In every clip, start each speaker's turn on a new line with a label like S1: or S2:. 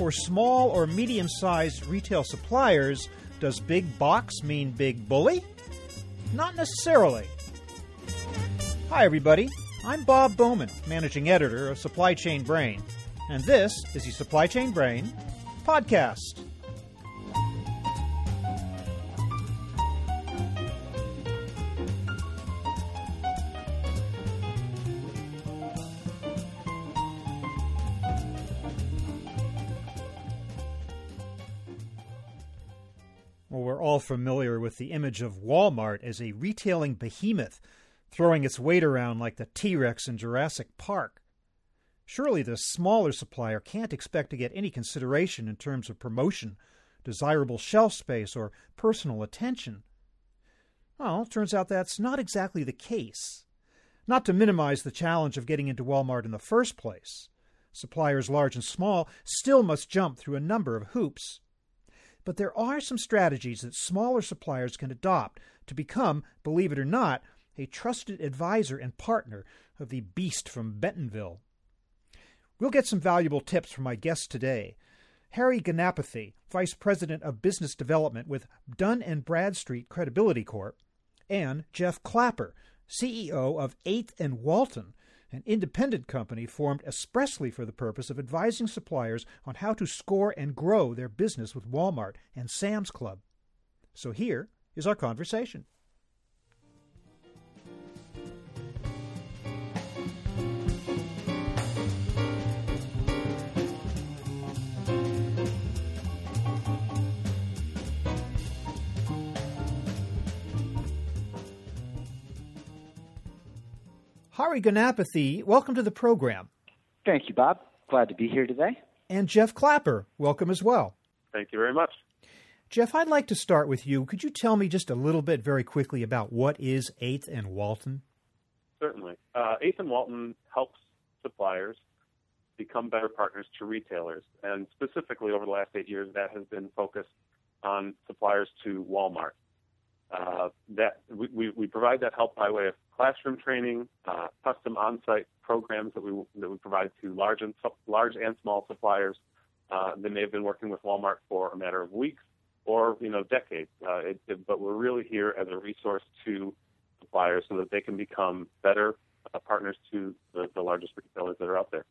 S1: For small or medium sized retail suppliers, does big box mean big bully? Not necessarily. Hi, everybody. I'm Bob Bowman, managing editor of Supply Chain Brain, and this is the Supply Chain Brain podcast. All familiar with the image of Walmart as a retailing behemoth throwing its weight around like the T Rex in Jurassic Park. Surely the smaller supplier can't expect to get any consideration in terms of promotion, desirable shelf space, or personal attention. Well, turns out that's not exactly the case. Not to minimize the challenge of getting into Walmart in the first place. Suppliers large and small still must jump through a number of hoops. But there are some strategies that smaller suppliers can adopt to become, believe it or not, a trusted advisor and partner of the beast from Bentonville. We'll get some valuable tips from my guest today. Harry Ganapathy, Vice President of Business Development with Dun and Bradstreet Credibility Corp, and Jeff Clapper, CEO of 8th and Walton, an independent company formed expressly for the purpose of advising suppliers on how to score and grow their business with Walmart and Sam's Club. So here is our conversation. Hari Ganapathy, welcome to the program.
S2: Thank you, Bob. Glad to be here today.
S1: And Jeff Clapper, welcome as well.
S3: Thank you very much.
S1: Jeff, I'd like to start with you. Could you tell me just a little bit very quickly about what is 8th and Walton?
S3: Certainly. Uh, 8th and Walton helps suppliers become better partners to retailers. And specifically over the last eight years, that has been focused on suppliers to Walmart. Uh, that we, we, provide that help by way of classroom training, uh, custom on-site programs that we that we provide to large and large and small suppliers. Uh, they may have been working with Walmart for a matter of weeks or you know decades, uh, it, it, but we're really here as a resource to suppliers so that they can become better uh, partners to the, the largest retailers that are out there.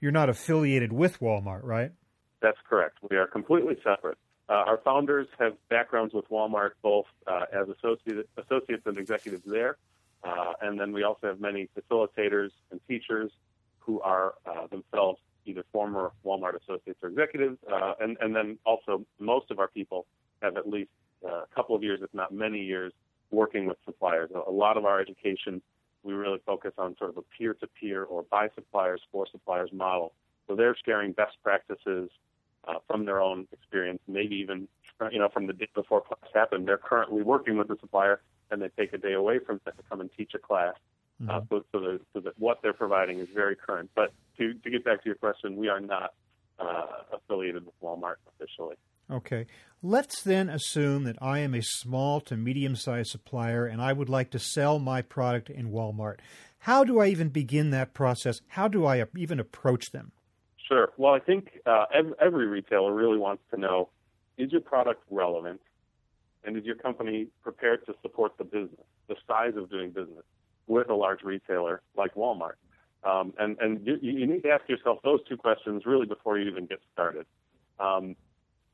S1: You're not affiliated with Walmart, right?
S3: That's correct. We are completely separate. Uh, our founders have backgrounds with Walmart, both uh, as associate, associates and executives there, uh, and then we also have many facilitators and teachers who are uh, themselves either former Walmart associates or executives, uh, and, and then also most of our people have at least uh, a couple of years, if not many years, working with suppliers. A lot of our education, we really focus on sort of a peer-to-peer or by suppliers for suppliers model. So they're sharing best practices, uh, from their own experience, maybe even you know from the day before class happened. They're currently working with the supplier, and they take a day away from that to come and teach a class. Uh, mm-hmm. Uh, so, so, that, so, that, what they're providing is very current. But to, to get back to your question, we are not uh, affiliated with Walmart officially.
S1: Okay. Let's then assume that I am a small to medium sized supplier and I would like to sell my product in Walmart. How do I even begin that process? How do I even approach them?
S3: Sure. Well, I think uh, every, retailer really wants to know is your product relevant and is your company prepared to support the business, the size of doing business with a large retailer like Walmart? Um, and and you, you, need to ask yourself those two questions really before you even get started. Um,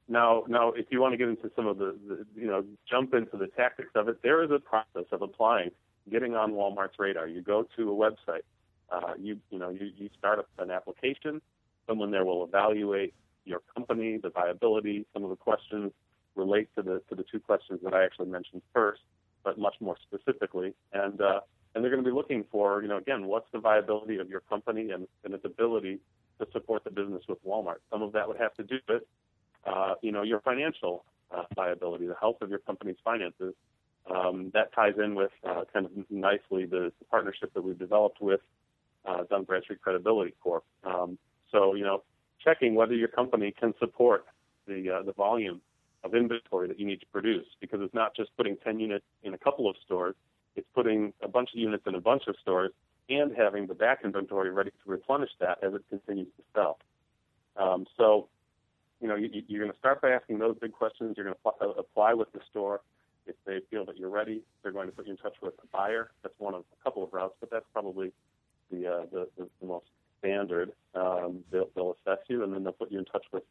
S3: now, now, if you want to get into some of the, the, you know, jump into the tactics of it, there is a process of applying, getting on Walmart's radar. You go to a website, uh, you, you know, you, you start up an application, Someone there will evaluate your company, the viability. Some of the questions relate to the to the two questions that I actually mentioned first, but much more specifically. And uh, and they're going to be looking for, you know, again, what's the viability of your company and, and its ability to support the business with Walmart. Some of that would have to do with, uh, you know, your financial uh, viability, the health of your company's finances. Um, that ties in with uh, kind of nicely the, the partnership that we've developed with uh, Dun Bradstreet Credibility Corp. Um, so, you know, checking whether your company can support the uh, the volume of inventory that you need to produce, because it's not just putting 10 units in a couple of stores; it's putting a bunch of units in a bunch of stores and having the back inventory ready to replenish that as it continues to sell. Um, so, you know, you, you're going to start by asking those big questions. You're going to apply with the store. If they feel that you're ready, they're going to put you in touch with a buyer. That's one of a couple of routes, but that's probably the uh, the, the, the most standard. Um, they'll, they'll assess you, and then they'll put you in touch with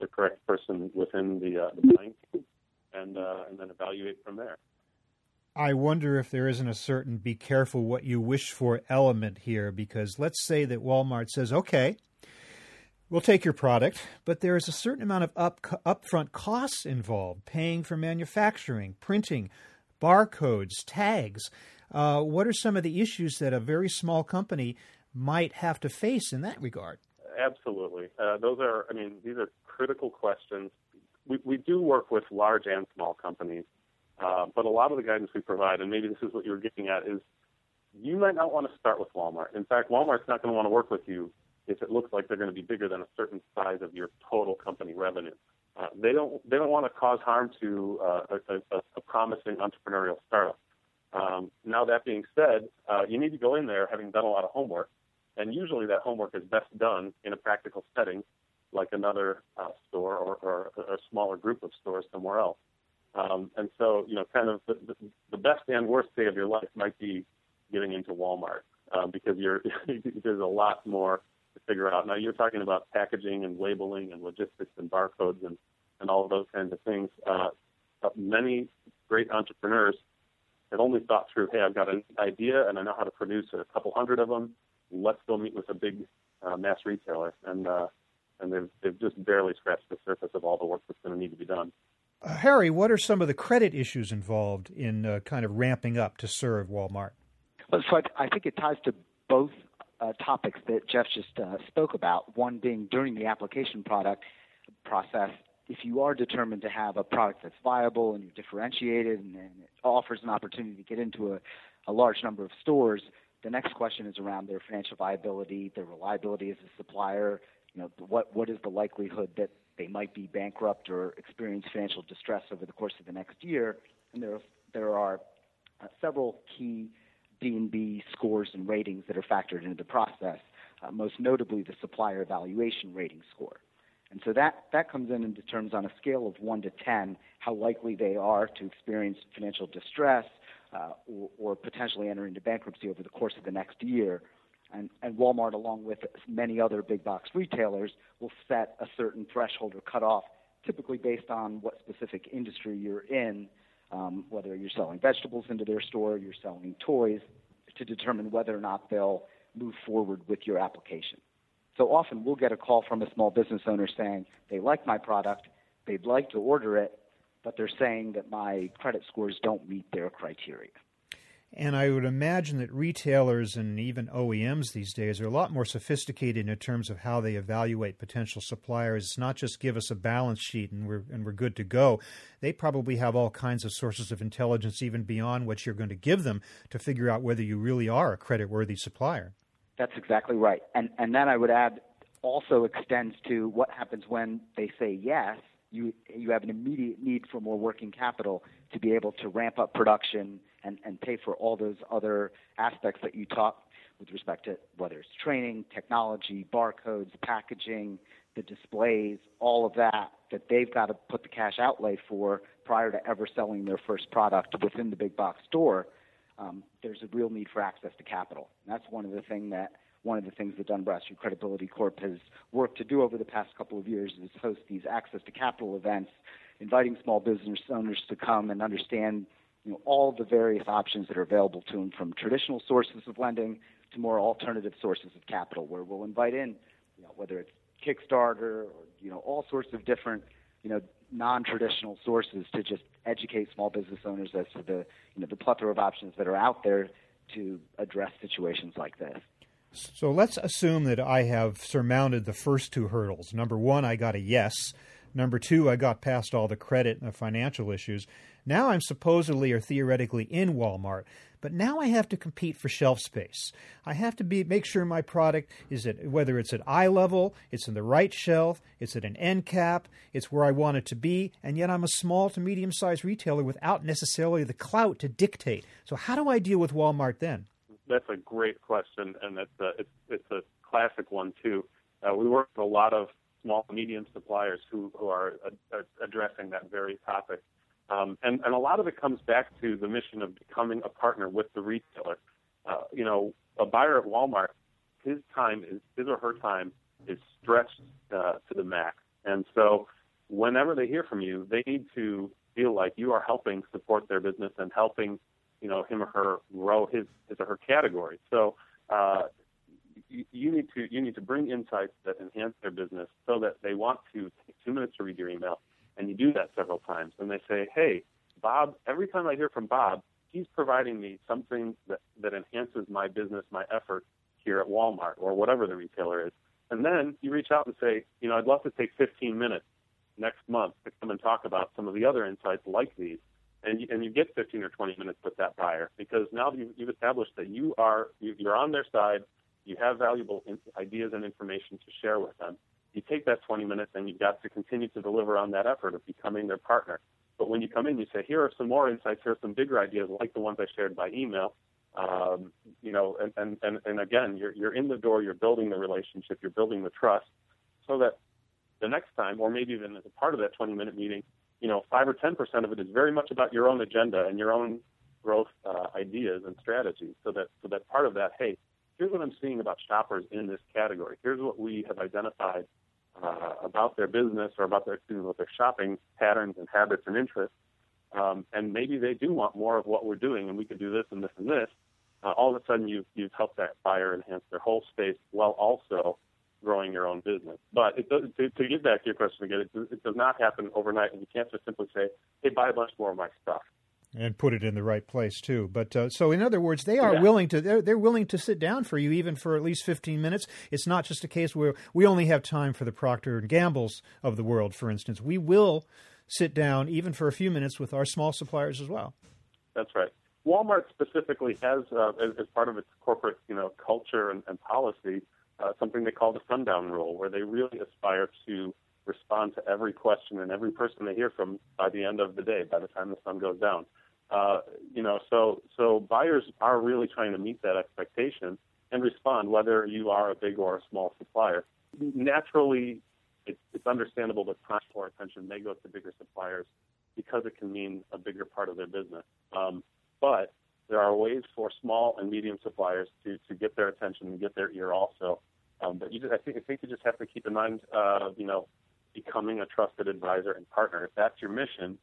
S3: the correct person within the, uh, the buying team, and uh, and then evaluate from there.
S1: I wonder if there isn't a certain be careful what you wish for element here, because let's say that Walmart says, okay, we'll take your product, but there is a certain amount of up, upfront costs involved paying for manufacturing, printing, barcodes, tags. Uh, what are some of the issues that a very small company might have to face in that regard?
S3: Absolutely. Uh, those are, I mean, these are critical questions. We, we do work with large and small companies uh, but a lot of the guidance we provide, and maybe this is what you're getting at, is you might not want to start with Walmart. In fact, Walmart's not going to want to work with you if it looks like they're going to be bigger than a certain size of your total company revenue. Uh, they don't they don't want to cause harm to uh, a, a, a promising entrepreneurial startup. Um, now that being said, uh, you need to go in there having done a lot of homework, and usually that homework is best done in a practical setting, like another uh, store or, or a smaller group of stores somewhere else. Um, and so, you know, kind of the, the, best and worst day of your life might be getting into Walmart um, because you're there's a lot more to figure out. Now, you're talking about packaging and labeling and logistics and barcodes and and all of those kinds of things. Uh, many great entrepreneurs have only thought through, hey, I've got an idea and I know how to produce a couple hundred of them. Let's go meet with a big uh, mass retailer, and uh, and they've they've just barely scratched the surface of all the work that's going to need to be done.
S1: Uh, Harry, what are some of the credit issues involved in uh, kind of ramping up to serve Walmart?
S2: Well, so I, I think it ties to both uh, topics that Jeff just uh, spoke about. One being during the application product process, if you are determined to have a product that's viable and you're differentiated and, and it offers an opportunity to get into a, a large number of stores, the next question is around their financial viability, their reliability as a supplier. You know, what what is the likelihood that they might be bankrupt or experience financial distress over the course of the next year. And there, there are uh, several key D&B scores and ratings that are factored into the process, uh, most notably the supplier evaluation rating score. And so that, that comes in and determines on a scale of 1 to 10 how likely they are to experience financial distress uh, or, or potentially enter into bankruptcy over the course of the next year. And, and Walmart, along with many other big box retailers, will set a certain threshold or cutoff, typically based on what specific industry you're in, um, whether you're selling vegetables into their store, you're selling toys, to determine whether or not they'll move forward with your application. So often we'll get a call from a small business owner saying they like my product, they'd like to order it, but they're saying that my credit scores don't meet their criteria.
S1: And I would imagine that retailers and even OEMs these days are a lot more sophisticated in terms of how they evaluate potential suppliers. It's not just give us a balance sheet and we're and we're good to go. They probably have all kinds of sources of intelligence even beyond what you're going to give them to figure out whether you really are a credit-worthy supplier.
S2: That's exactly right. And and then I would add also extends to what happens when they say yes. You you have an immediate need for more working capital to be able to ramp up production and, and pay for all those other aspects that you talk with respect to whether it's training, technology, barcodes, packaging, the displays, all of that, that they've got to put the cash outlay for prior to ever selling their first product within the big box store. Um, there's a real need for access to capital. And that's one of the things that one of the things that Dun Bradstreet Credibility Corp has worked to do over the past couple of years is host these access to capital events, inviting small business owners to come and understand you know, all the various options that are available to them from traditional sources of lending to more alternative sources of capital where we'll invite in, you know, whether it's Kickstarter or, you know, all sorts of different, you know, non-traditional sources to just educate small business owners as to the, you know, the plethora of options that are out there to address situations like this.
S1: So let's assume that I have surmounted the first two hurdles. Number one, I got a yes. Number two, I got past all the credit and the financial issues. Now I'm supposedly or theoretically in Walmart, but now I have to compete for shelf space. I have to be make sure my product is at whether it's at eye level, it's in the right shelf, it's at an end cap, it's where I want it to be, and yet I'm a small to medium sized retailer without necessarily the clout to dictate. So how do I deal with Walmart then?
S3: That's a great question, and it's a, it's, it's a classic one too. Uh, we work with a lot of small medium suppliers who, who are uh, addressing that very topic. Um, and, and a lot of it comes back to the mission of becoming a partner with the retailer. Uh, you know, a buyer at Walmart, his time is his or her time is stretched uh, to the max, and so whenever they hear from you, they need to feel like you are helping support their business and helping, you know, him or her grow his his or her category. So uh, you, you need to you need to bring insights that enhance their business so that they want to take two minutes to read your email, and you do that several times, and they say, hey, Bob, every time I hear from Bob, he's providing me something that, that enhances my business, my effort here at Walmart or whatever the retailer is. And then you reach out and say, you know, I'd love to take 15 minutes next month to come and talk about some of the other insights like these. And you, and you get 15 or 20 minutes with that buyer because now you've, you've established that you are you're on their side. You have valuable in, ideas and information to share with them. You take that 20 minutes and you've got to continue to deliver on that effort of becoming their partner. But when you come in, you say, here are some more insights. Here are some bigger ideas like the ones I shared by email. Um, you know, and, and, and, and again, you're, you're in the door, you're building the relationship, you're building the trust so that the next time, or maybe even as a part of that 20 minute meeting, you know, five or 10% of it is very much about your own agenda and your own growth uh, ideas and strategies. So that, so that part of that, hey, here's what I'm seeing about shoppers in this category. Here's what we have identified uh, about their business or about their, you know, their shopping patterns and habits and interests. Um, and maybe they do want more of what we're doing, and we could do this and this and this. Uh, all of a sudden, you've, you've helped that buyer enhance their whole space while also growing your own business. But it does, to, to get back to your question again, it, it does not happen overnight, and you can't just simply say, "Hey, buy a bunch more of my stuff."
S1: and put it in the right place too. But uh, so, in other words, they are yeah. willing to they're, they're willing to sit down for you even for at least fifteen minutes. It's not just a case where we only have time for the Procter and Gamble's of the world, for instance. We will sit down even for a few minutes with our small suppliers as well.
S3: That's right. Walmart specifically has, uh, as, as, part of its corporate, you know, culture and, and policy, uh, something they call the sundown rule, where they really aspire to respond to every question and every person they hear from by the end of the day, by the time the sun goes down. Uh, you know, so so buyers are really trying to meet that expectation and respond, whether you are a big or a small supplier. Naturally, it's, it's understandable that time or attention may go to bigger suppliers because it can mean a bigger part of their business. Um, but there are ways for small and medium suppliers to, to get their attention and get their ear also. Um, but you just, I think I think you just have to keep in mind, uh, you know, becoming a trusted advisor and partner. If that's your mission,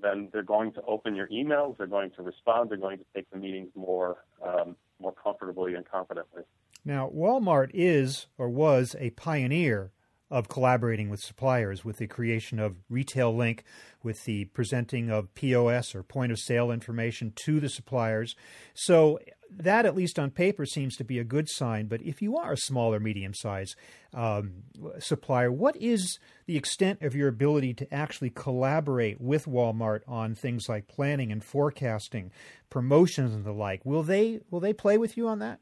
S3: then they're going to open your emails, they're going to respond, they're going to take the meetings more um, more comfortably and confidently.
S1: Now, Walmart is or was a pioneer of collaborating with suppliers with the creation of Retail Link, with the presenting of POS or point of sale information to the suppliers. So that, at least on paper, seems to be a good sign. But if you are a small or medium size um, supplier, what is the extent of your ability to actually collaborate with Walmart on things like planning and forecasting, promotions and the like? Will they will they play with you on that?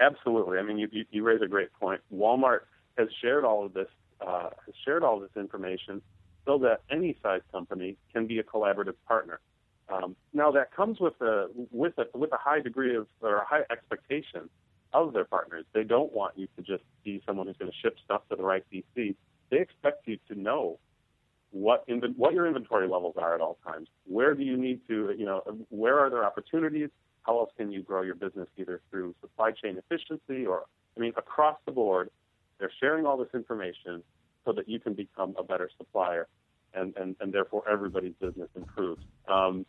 S3: Absolutely. I mean, you, you, you raise a great point. Walmart has shared all of this uh, has shared all this information so that any size company can be a collaborative partner. Um, now that comes with a with a with a high degree of or a high expectation of their partners. They don't want you to just be someone who's going to ship stuff to the right DC. They expect you to know what what your inventory levels are at all times. Where do you need to you know where are there opportunities? How else can you grow your business either through supply chain efficiency or I mean across the board? They're sharing all this information so that you can become a better supplier, and and, and therefore everybody's business improves. Um,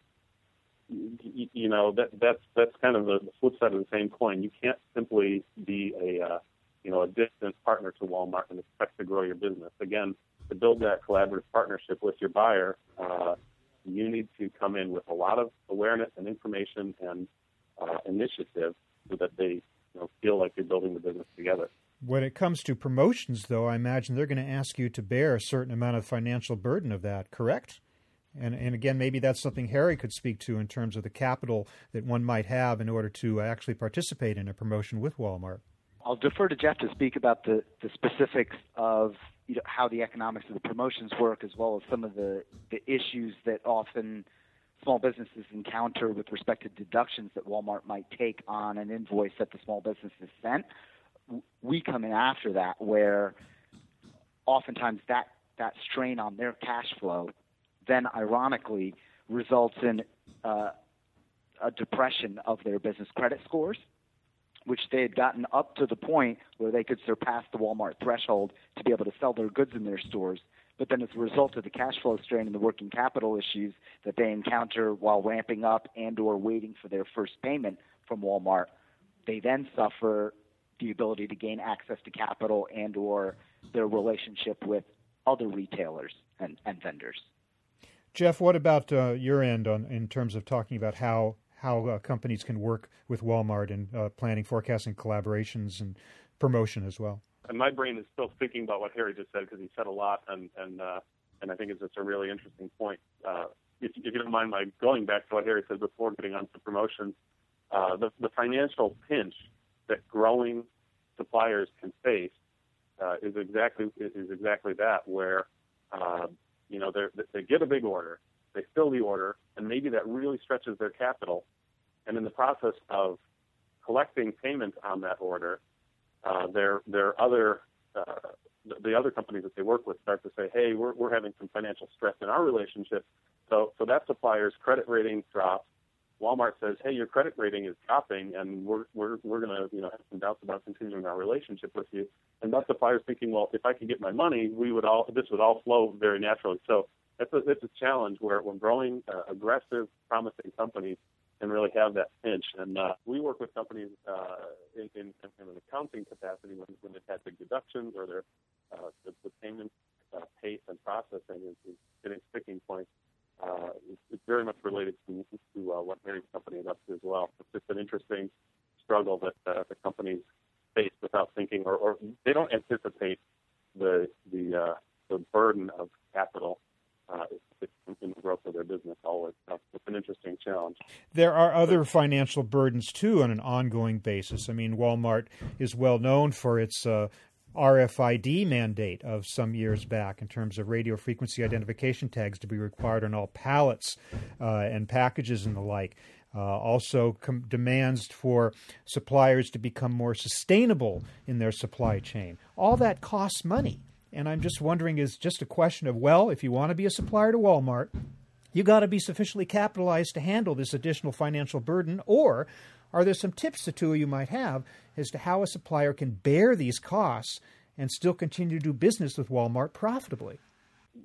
S3: you, you know that that's that's kind of the flip side of the same coin. You can't simply be a uh, you know a distant partner to Walmart and expect to grow your business. Again, to build that collaborative partnership with your buyer, uh, you need to come in with a lot of awareness and information and uh, initiative so that they you know, feel like you're building the business together.
S1: When it comes to promotions, though, I imagine they're going to ask you to bear a certain amount of financial burden of that, correct? And, and again, maybe that's something Harry could speak to in terms of the capital that one might have in order to actually participate in a promotion with Walmart.
S2: I'll defer to Jeff to speak about the, the specifics of you know, how the economics of the promotions work, as well as some of the, the issues that often small businesses encounter with respect to deductions that Walmart might take on an invoice that the small business has sent we come in after that where oftentimes that that strain on their cash flow then ironically results in uh, a depression of their business credit scores, which they had gotten up to the point where they could surpass the Walmart threshold to be able to sell their goods in their stores. But then, as a result of the cash flow strain and the working capital issues that they encounter while ramping up and/or waiting for their first payment from Walmart, they then suffer the ability to gain access to capital and/or their relationship with other retailers and, and vendors.
S1: Jeff, what about uh, your end on in terms of talking about how how uh, companies can work with Walmart in uh, planning, forecasting, collaborations, and promotion as well?
S3: And my brain is still thinking about what Harry just said because he said a lot, and and uh, and I think it's just a really interesting point. Uh, if, if, you don't mind my going back to what Harry said before, getting on to promotions, uh, the, the financial pinch that growing suppliers can face is exactly is exactly that, where you know, they get a big order, they fill the order, and maybe that really stretches their capital. And in the process of collecting payment on that order, uh, their their other uh, the other companies that they work with start to say, hey, we're we're having some financial stress in our relationship. So so that supplier's credit rating drops. Walmart says, hey, your credit rating is dropping, and we're we're we're going to you know have some doubts about continuing our relationship with you. And that supplier's thinking, well, if I can get my money, we would all this would all flow very naturally. So that's a that's a challenge where when growing uh, aggressive, promising companies can really have that pinch. And uh, we work with companies uh, in, in, in an accounting capacity when, when they've had big deductions or their uh, the, the payment uh, pace and processing is, is hitting sticking points uh, it's, it's very much related to, to uh, what Harry's company is up to as well. It's just an interesting struggle that uh, the companies face without thinking, or, or they don't anticipate the the uh, the burden of capital uh, in the growth of their business always. So it's an interesting challenge.
S1: There are other financial burdens too on an ongoing basis. I mean, Walmart is well known for its uh, RFID mandate of some years back in terms of radio frequency identification tags to be required on all pallets uh, and packages and the like. Uh, also, com- demands for suppliers to become more sustainable in their supply chain. All that costs money. And I'm just wondering is just a question of, well, if you want to be a supplier to Walmart, you got to be sufficiently capitalized to handle this additional financial burden, or are there some tips of you might have as to how a supplier can bear these costs and still continue to do business with Walmart profitably?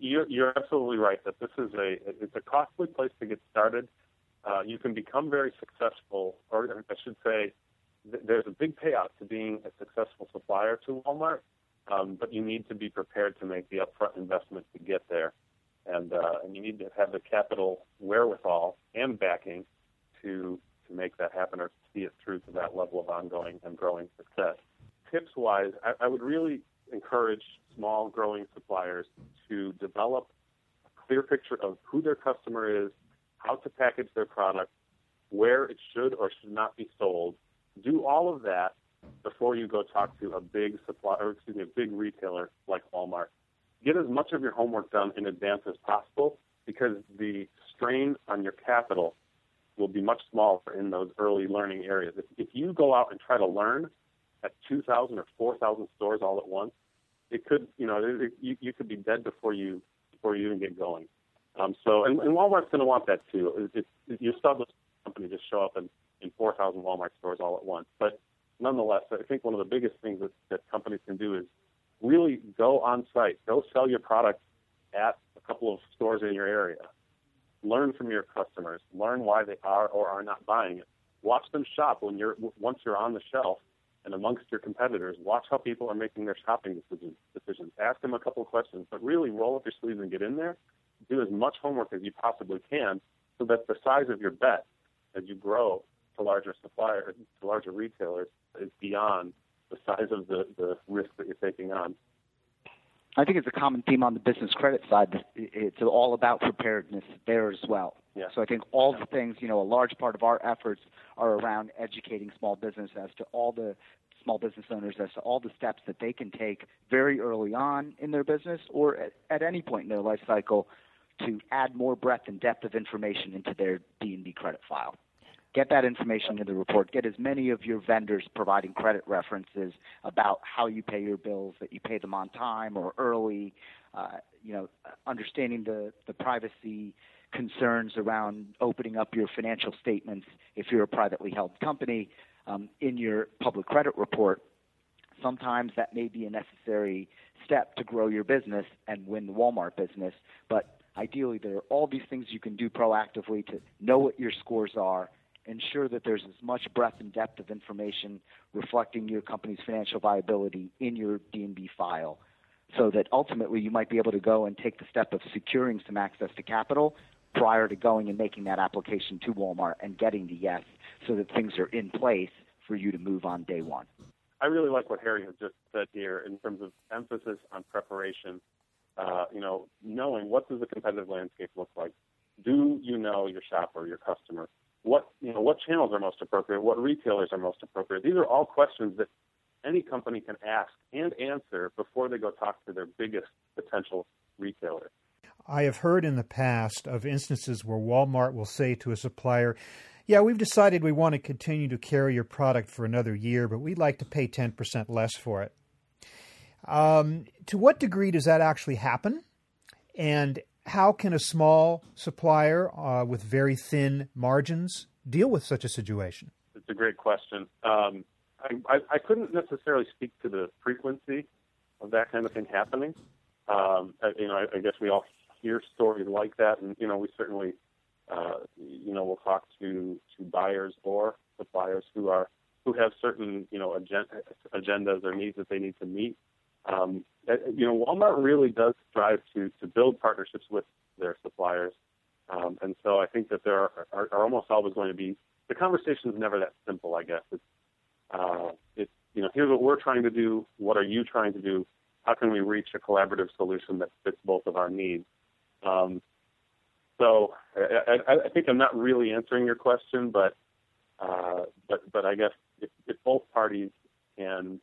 S3: You're, you're absolutely right that this is a it's a costly place to get started. Uh, you can become very successful, or I should say, th- there's a big payout to being a successful supplier to Walmart, um, but you need to be prepared to make the upfront investment to get there, and uh, and you need to have the capital wherewithal and backing to to make that happen or see it through to that level of ongoing and growing success. Tips wise, I, I would really encourage small growing suppliers to develop a clear picture of who their customer is, how to package their product, where it should or should not be sold. Do all of that before you go talk to a big supplier, or excuse me, a big retailer like Walmart. Get as much of your homework done in advance as possible because the strain on your capital will be much smaller in those early learning areas. If, if you go out and try to learn at 2,000 or 4,000 stores all at once, it could, you know, it, you, you could be dead before you before you even get going. Um, so, and, and Walmart's going to want that too. It, it, you saw this company just show up in, in 4,000 Walmart stores all at once. But nonetheless, I think one of the biggest things that, that companies can do is really go on site, go sell your product at a couple of stores in your area learn from your customers, learn why they are or are not buying it. Watch them shop when you're once you're on the shelf and amongst your competitors. Watch how people are making their shopping decisions. Decisions. Ask them a couple questions, but really roll up your sleeves and get in there. Do as much homework as you possibly can, so that the size of your bet as you grow to larger suppliers, to larger retailers, is beyond the size of the, the risk that you're taking on.
S2: I think it's a common theme on the business credit side. It's all about preparedness there as well.
S3: Yeah.
S2: So I think all the things, you know, a large part of our efforts are around educating small business as to all the small business owners as to all the steps that they can take very early on in their business or at, at any point in their life cycle to add more breadth and depth of information into their D&B credit file. Get that information in the report. Get as many of your vendors providing credit references about how you pay your bills, that you pay them on time or early. Uh, you know, understanding the the privacy concerns around opening up your financial statements if you're a privately held company um, in your public credit report. Sometimes that may be a necessary step to grow your business and win the Walmart business, but ideally there are all these things you can do proactively to know what your scores are ensure that there's as much breadth and depth of information reflecting your company's financial viability in your D&B file so that ultimately you might be able to go and take the step of securing some access to capital prior to going and making that application to Walmart and getting the yes so that things are in place for you to move on day one.
S3: I really like what Harry has just said here in terms of emphasis on preparation. Uh, you know, knowing what does the competitive landscape look like? Do you know your shopper, your customer? What you know, what channels are most appropriate? What retailers are most appropriate? These are all questions that any company can ask and answer before they go talk to their biggest potential retailer.
S1: I have heard in the past of instances where Walmart will say to a supplier, Yeah, we've decided we want to continue to carry your product for another year, but we'd like to pay 10% less for it. Um, to what degree does that actually happen? And how can a small supplier uh, with very thin margins deal with such a situation?
S3: It's a great question. Um, I, I, I, couldn't necessarily speak to the frequency of that kind of thing happening. Um, I, you know, I, I, guess we all hear stories like that, and you know, we certainly, uh, you know, we'll talk to to buyers or suppliers who are who have certain you know agendas or needs that they need to meet. Um, you know, Walmart really does strive to to build partnerships with their suppliers, um, and so I think that there are, are, are almost always going to be the conversation is never that simple. I guess it's uh, it's you know here's what we're trying to do. What are you trying to do? How can we reach a collaborative solution that fits both of our needs? Um, so I, I, I, think I'm not really answering your question, but uh, but but I guess if, if, both parties can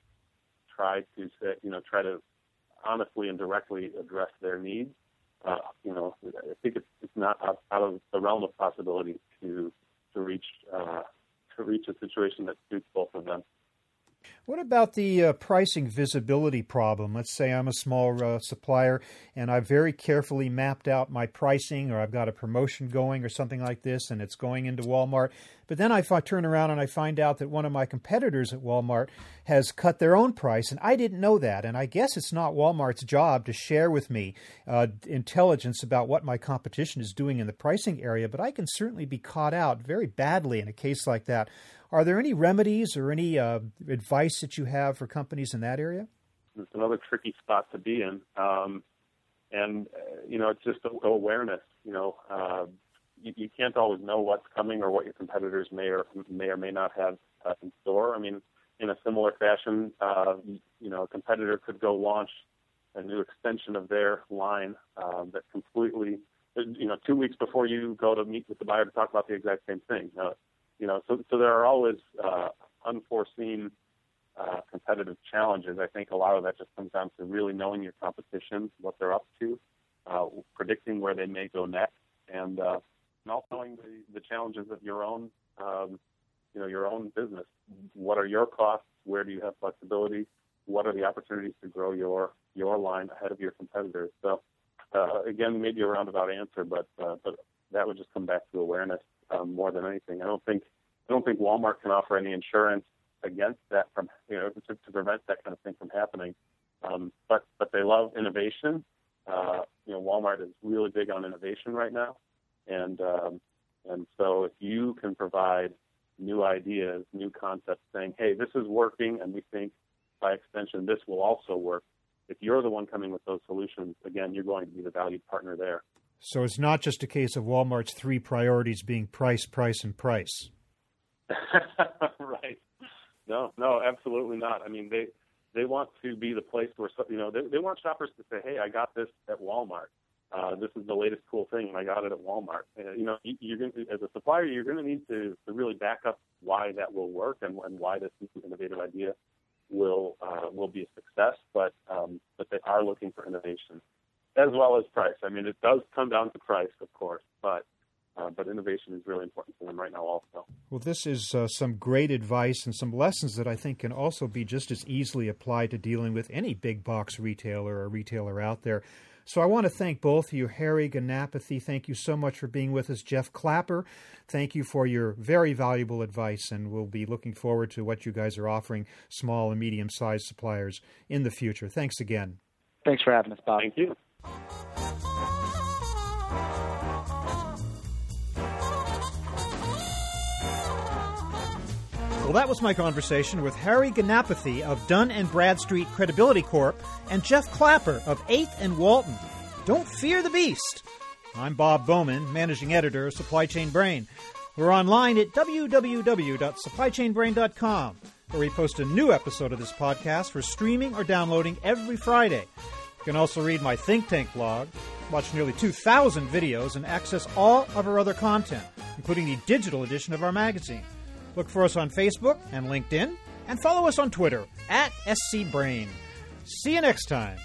S3: try to say, you know try to honestly and directly address their needs, uh, you know I think it's, it's not out, out, of the realm of possibility to to reach uh, to reach a situation that suits both of them.
S1: What about the uh, pricing visibility problem? Let's say I'm a small uh, supplier and I've very carefully mapped out my pricing, or I've got a promotion going or something like this, and it's going into Walmart. But then I turn around and I find out that one of my competitors at Walmart has cut their own price, and I didn't know that. And I guess it's not Walmart's job to share with me uh, intelligence about what my competition is doing in the pricing area, but I can certainly be caught out very badly in a case like that. Are there any remedies or any uh, advice that you have for companies in that area?
S3: It's another tricky spot to be in, um, and uh, you know it's just awareness. You know, uh, you, you, can't always know what's coming or what your competitors may or may or may not have uh, in store. I mean, in a similar fashion, uh, you know, a competitor could go launch a new extension of their line um, that completely, you know, two weeks before you go to meet with the buyer to talk about the exact same thing. Uh, you know, so so there are always uh, unforeseen uh, competitive challenges. I think a lot of that just comes down to really knowing your competition, what they're up to, uh, predicting where they may go next, and uh, and also knowing the, the challenges of your own, um, you know, your own business. What are your costs? Where do you have flexibility? What are the opportunities to grow your your line ahead of your competitors? So, uh, again, maybe a roundabout answer, but uh, but that would just come back to awareness um, more than anything. I don't think I don't think Walmart can offer any insurance against that from you know to, to prevent that kind of thing from happening. Um, but but they love innovation. Uh, you know, Walmart is really big on innovation right now, and um, and so if you can provide new ideas, new concepts, saying, hey, this is working, and we think by extension this will also work. If you're the one coming with those solutions, again, you're going to be the valued partner there.
S1: So it's not just a case of Walmart's three priorities being price, price, and price.
S3: right. No, no, absolutely not. I mean, they they want to be the place where you know they, they want shoppers to say, "Hey, I got this at Walmart. Uh, this is the latest cool thing, and I got it at Walmart." You know, you, you're going as a supplier, you're going to need to to really back up why that will work and, and why this innovative idea will uh, will be a success. But um, but they are looking for innovation as well as price. I mean, it does come down to price, of course, but Uh, but innovation is really important to them right now, also.
S1: Well, this is uh, some great advice and some lessons that I think can also be just as easily applied to dealing with any big box retailer or retailer out there. So I want to thank both of you, Harry Ganapathy. Thank you so much for being with us. Jeff Clapper, thank you for your very valuable advice, and we'll be looking forward to what you guys are offering small and medium sized suppliers in the future. Thanks again.
S2: Thanks for having us, Bob.
S3: Thank you.
S1: Well, that was my conversation with Harry Ganapathy of Dun and Bradstreet Credibility Corp and Jeff Clapper of 8th and Walton. Don't fear the beast. I'm Bob Bowman, managing editor of Supply Chain Brain. We're online at www.supplychainbrain.com, where we post a new episode of this podcast for streaming or downloading every Friday. You can also read my think tank blog, watch nearly 2,000 videos, and access all of our other content, including the digital edition of our magazine. Look for us on Facebook and LinkedIn, and follow us on Twitter at SCBrain. See you next time.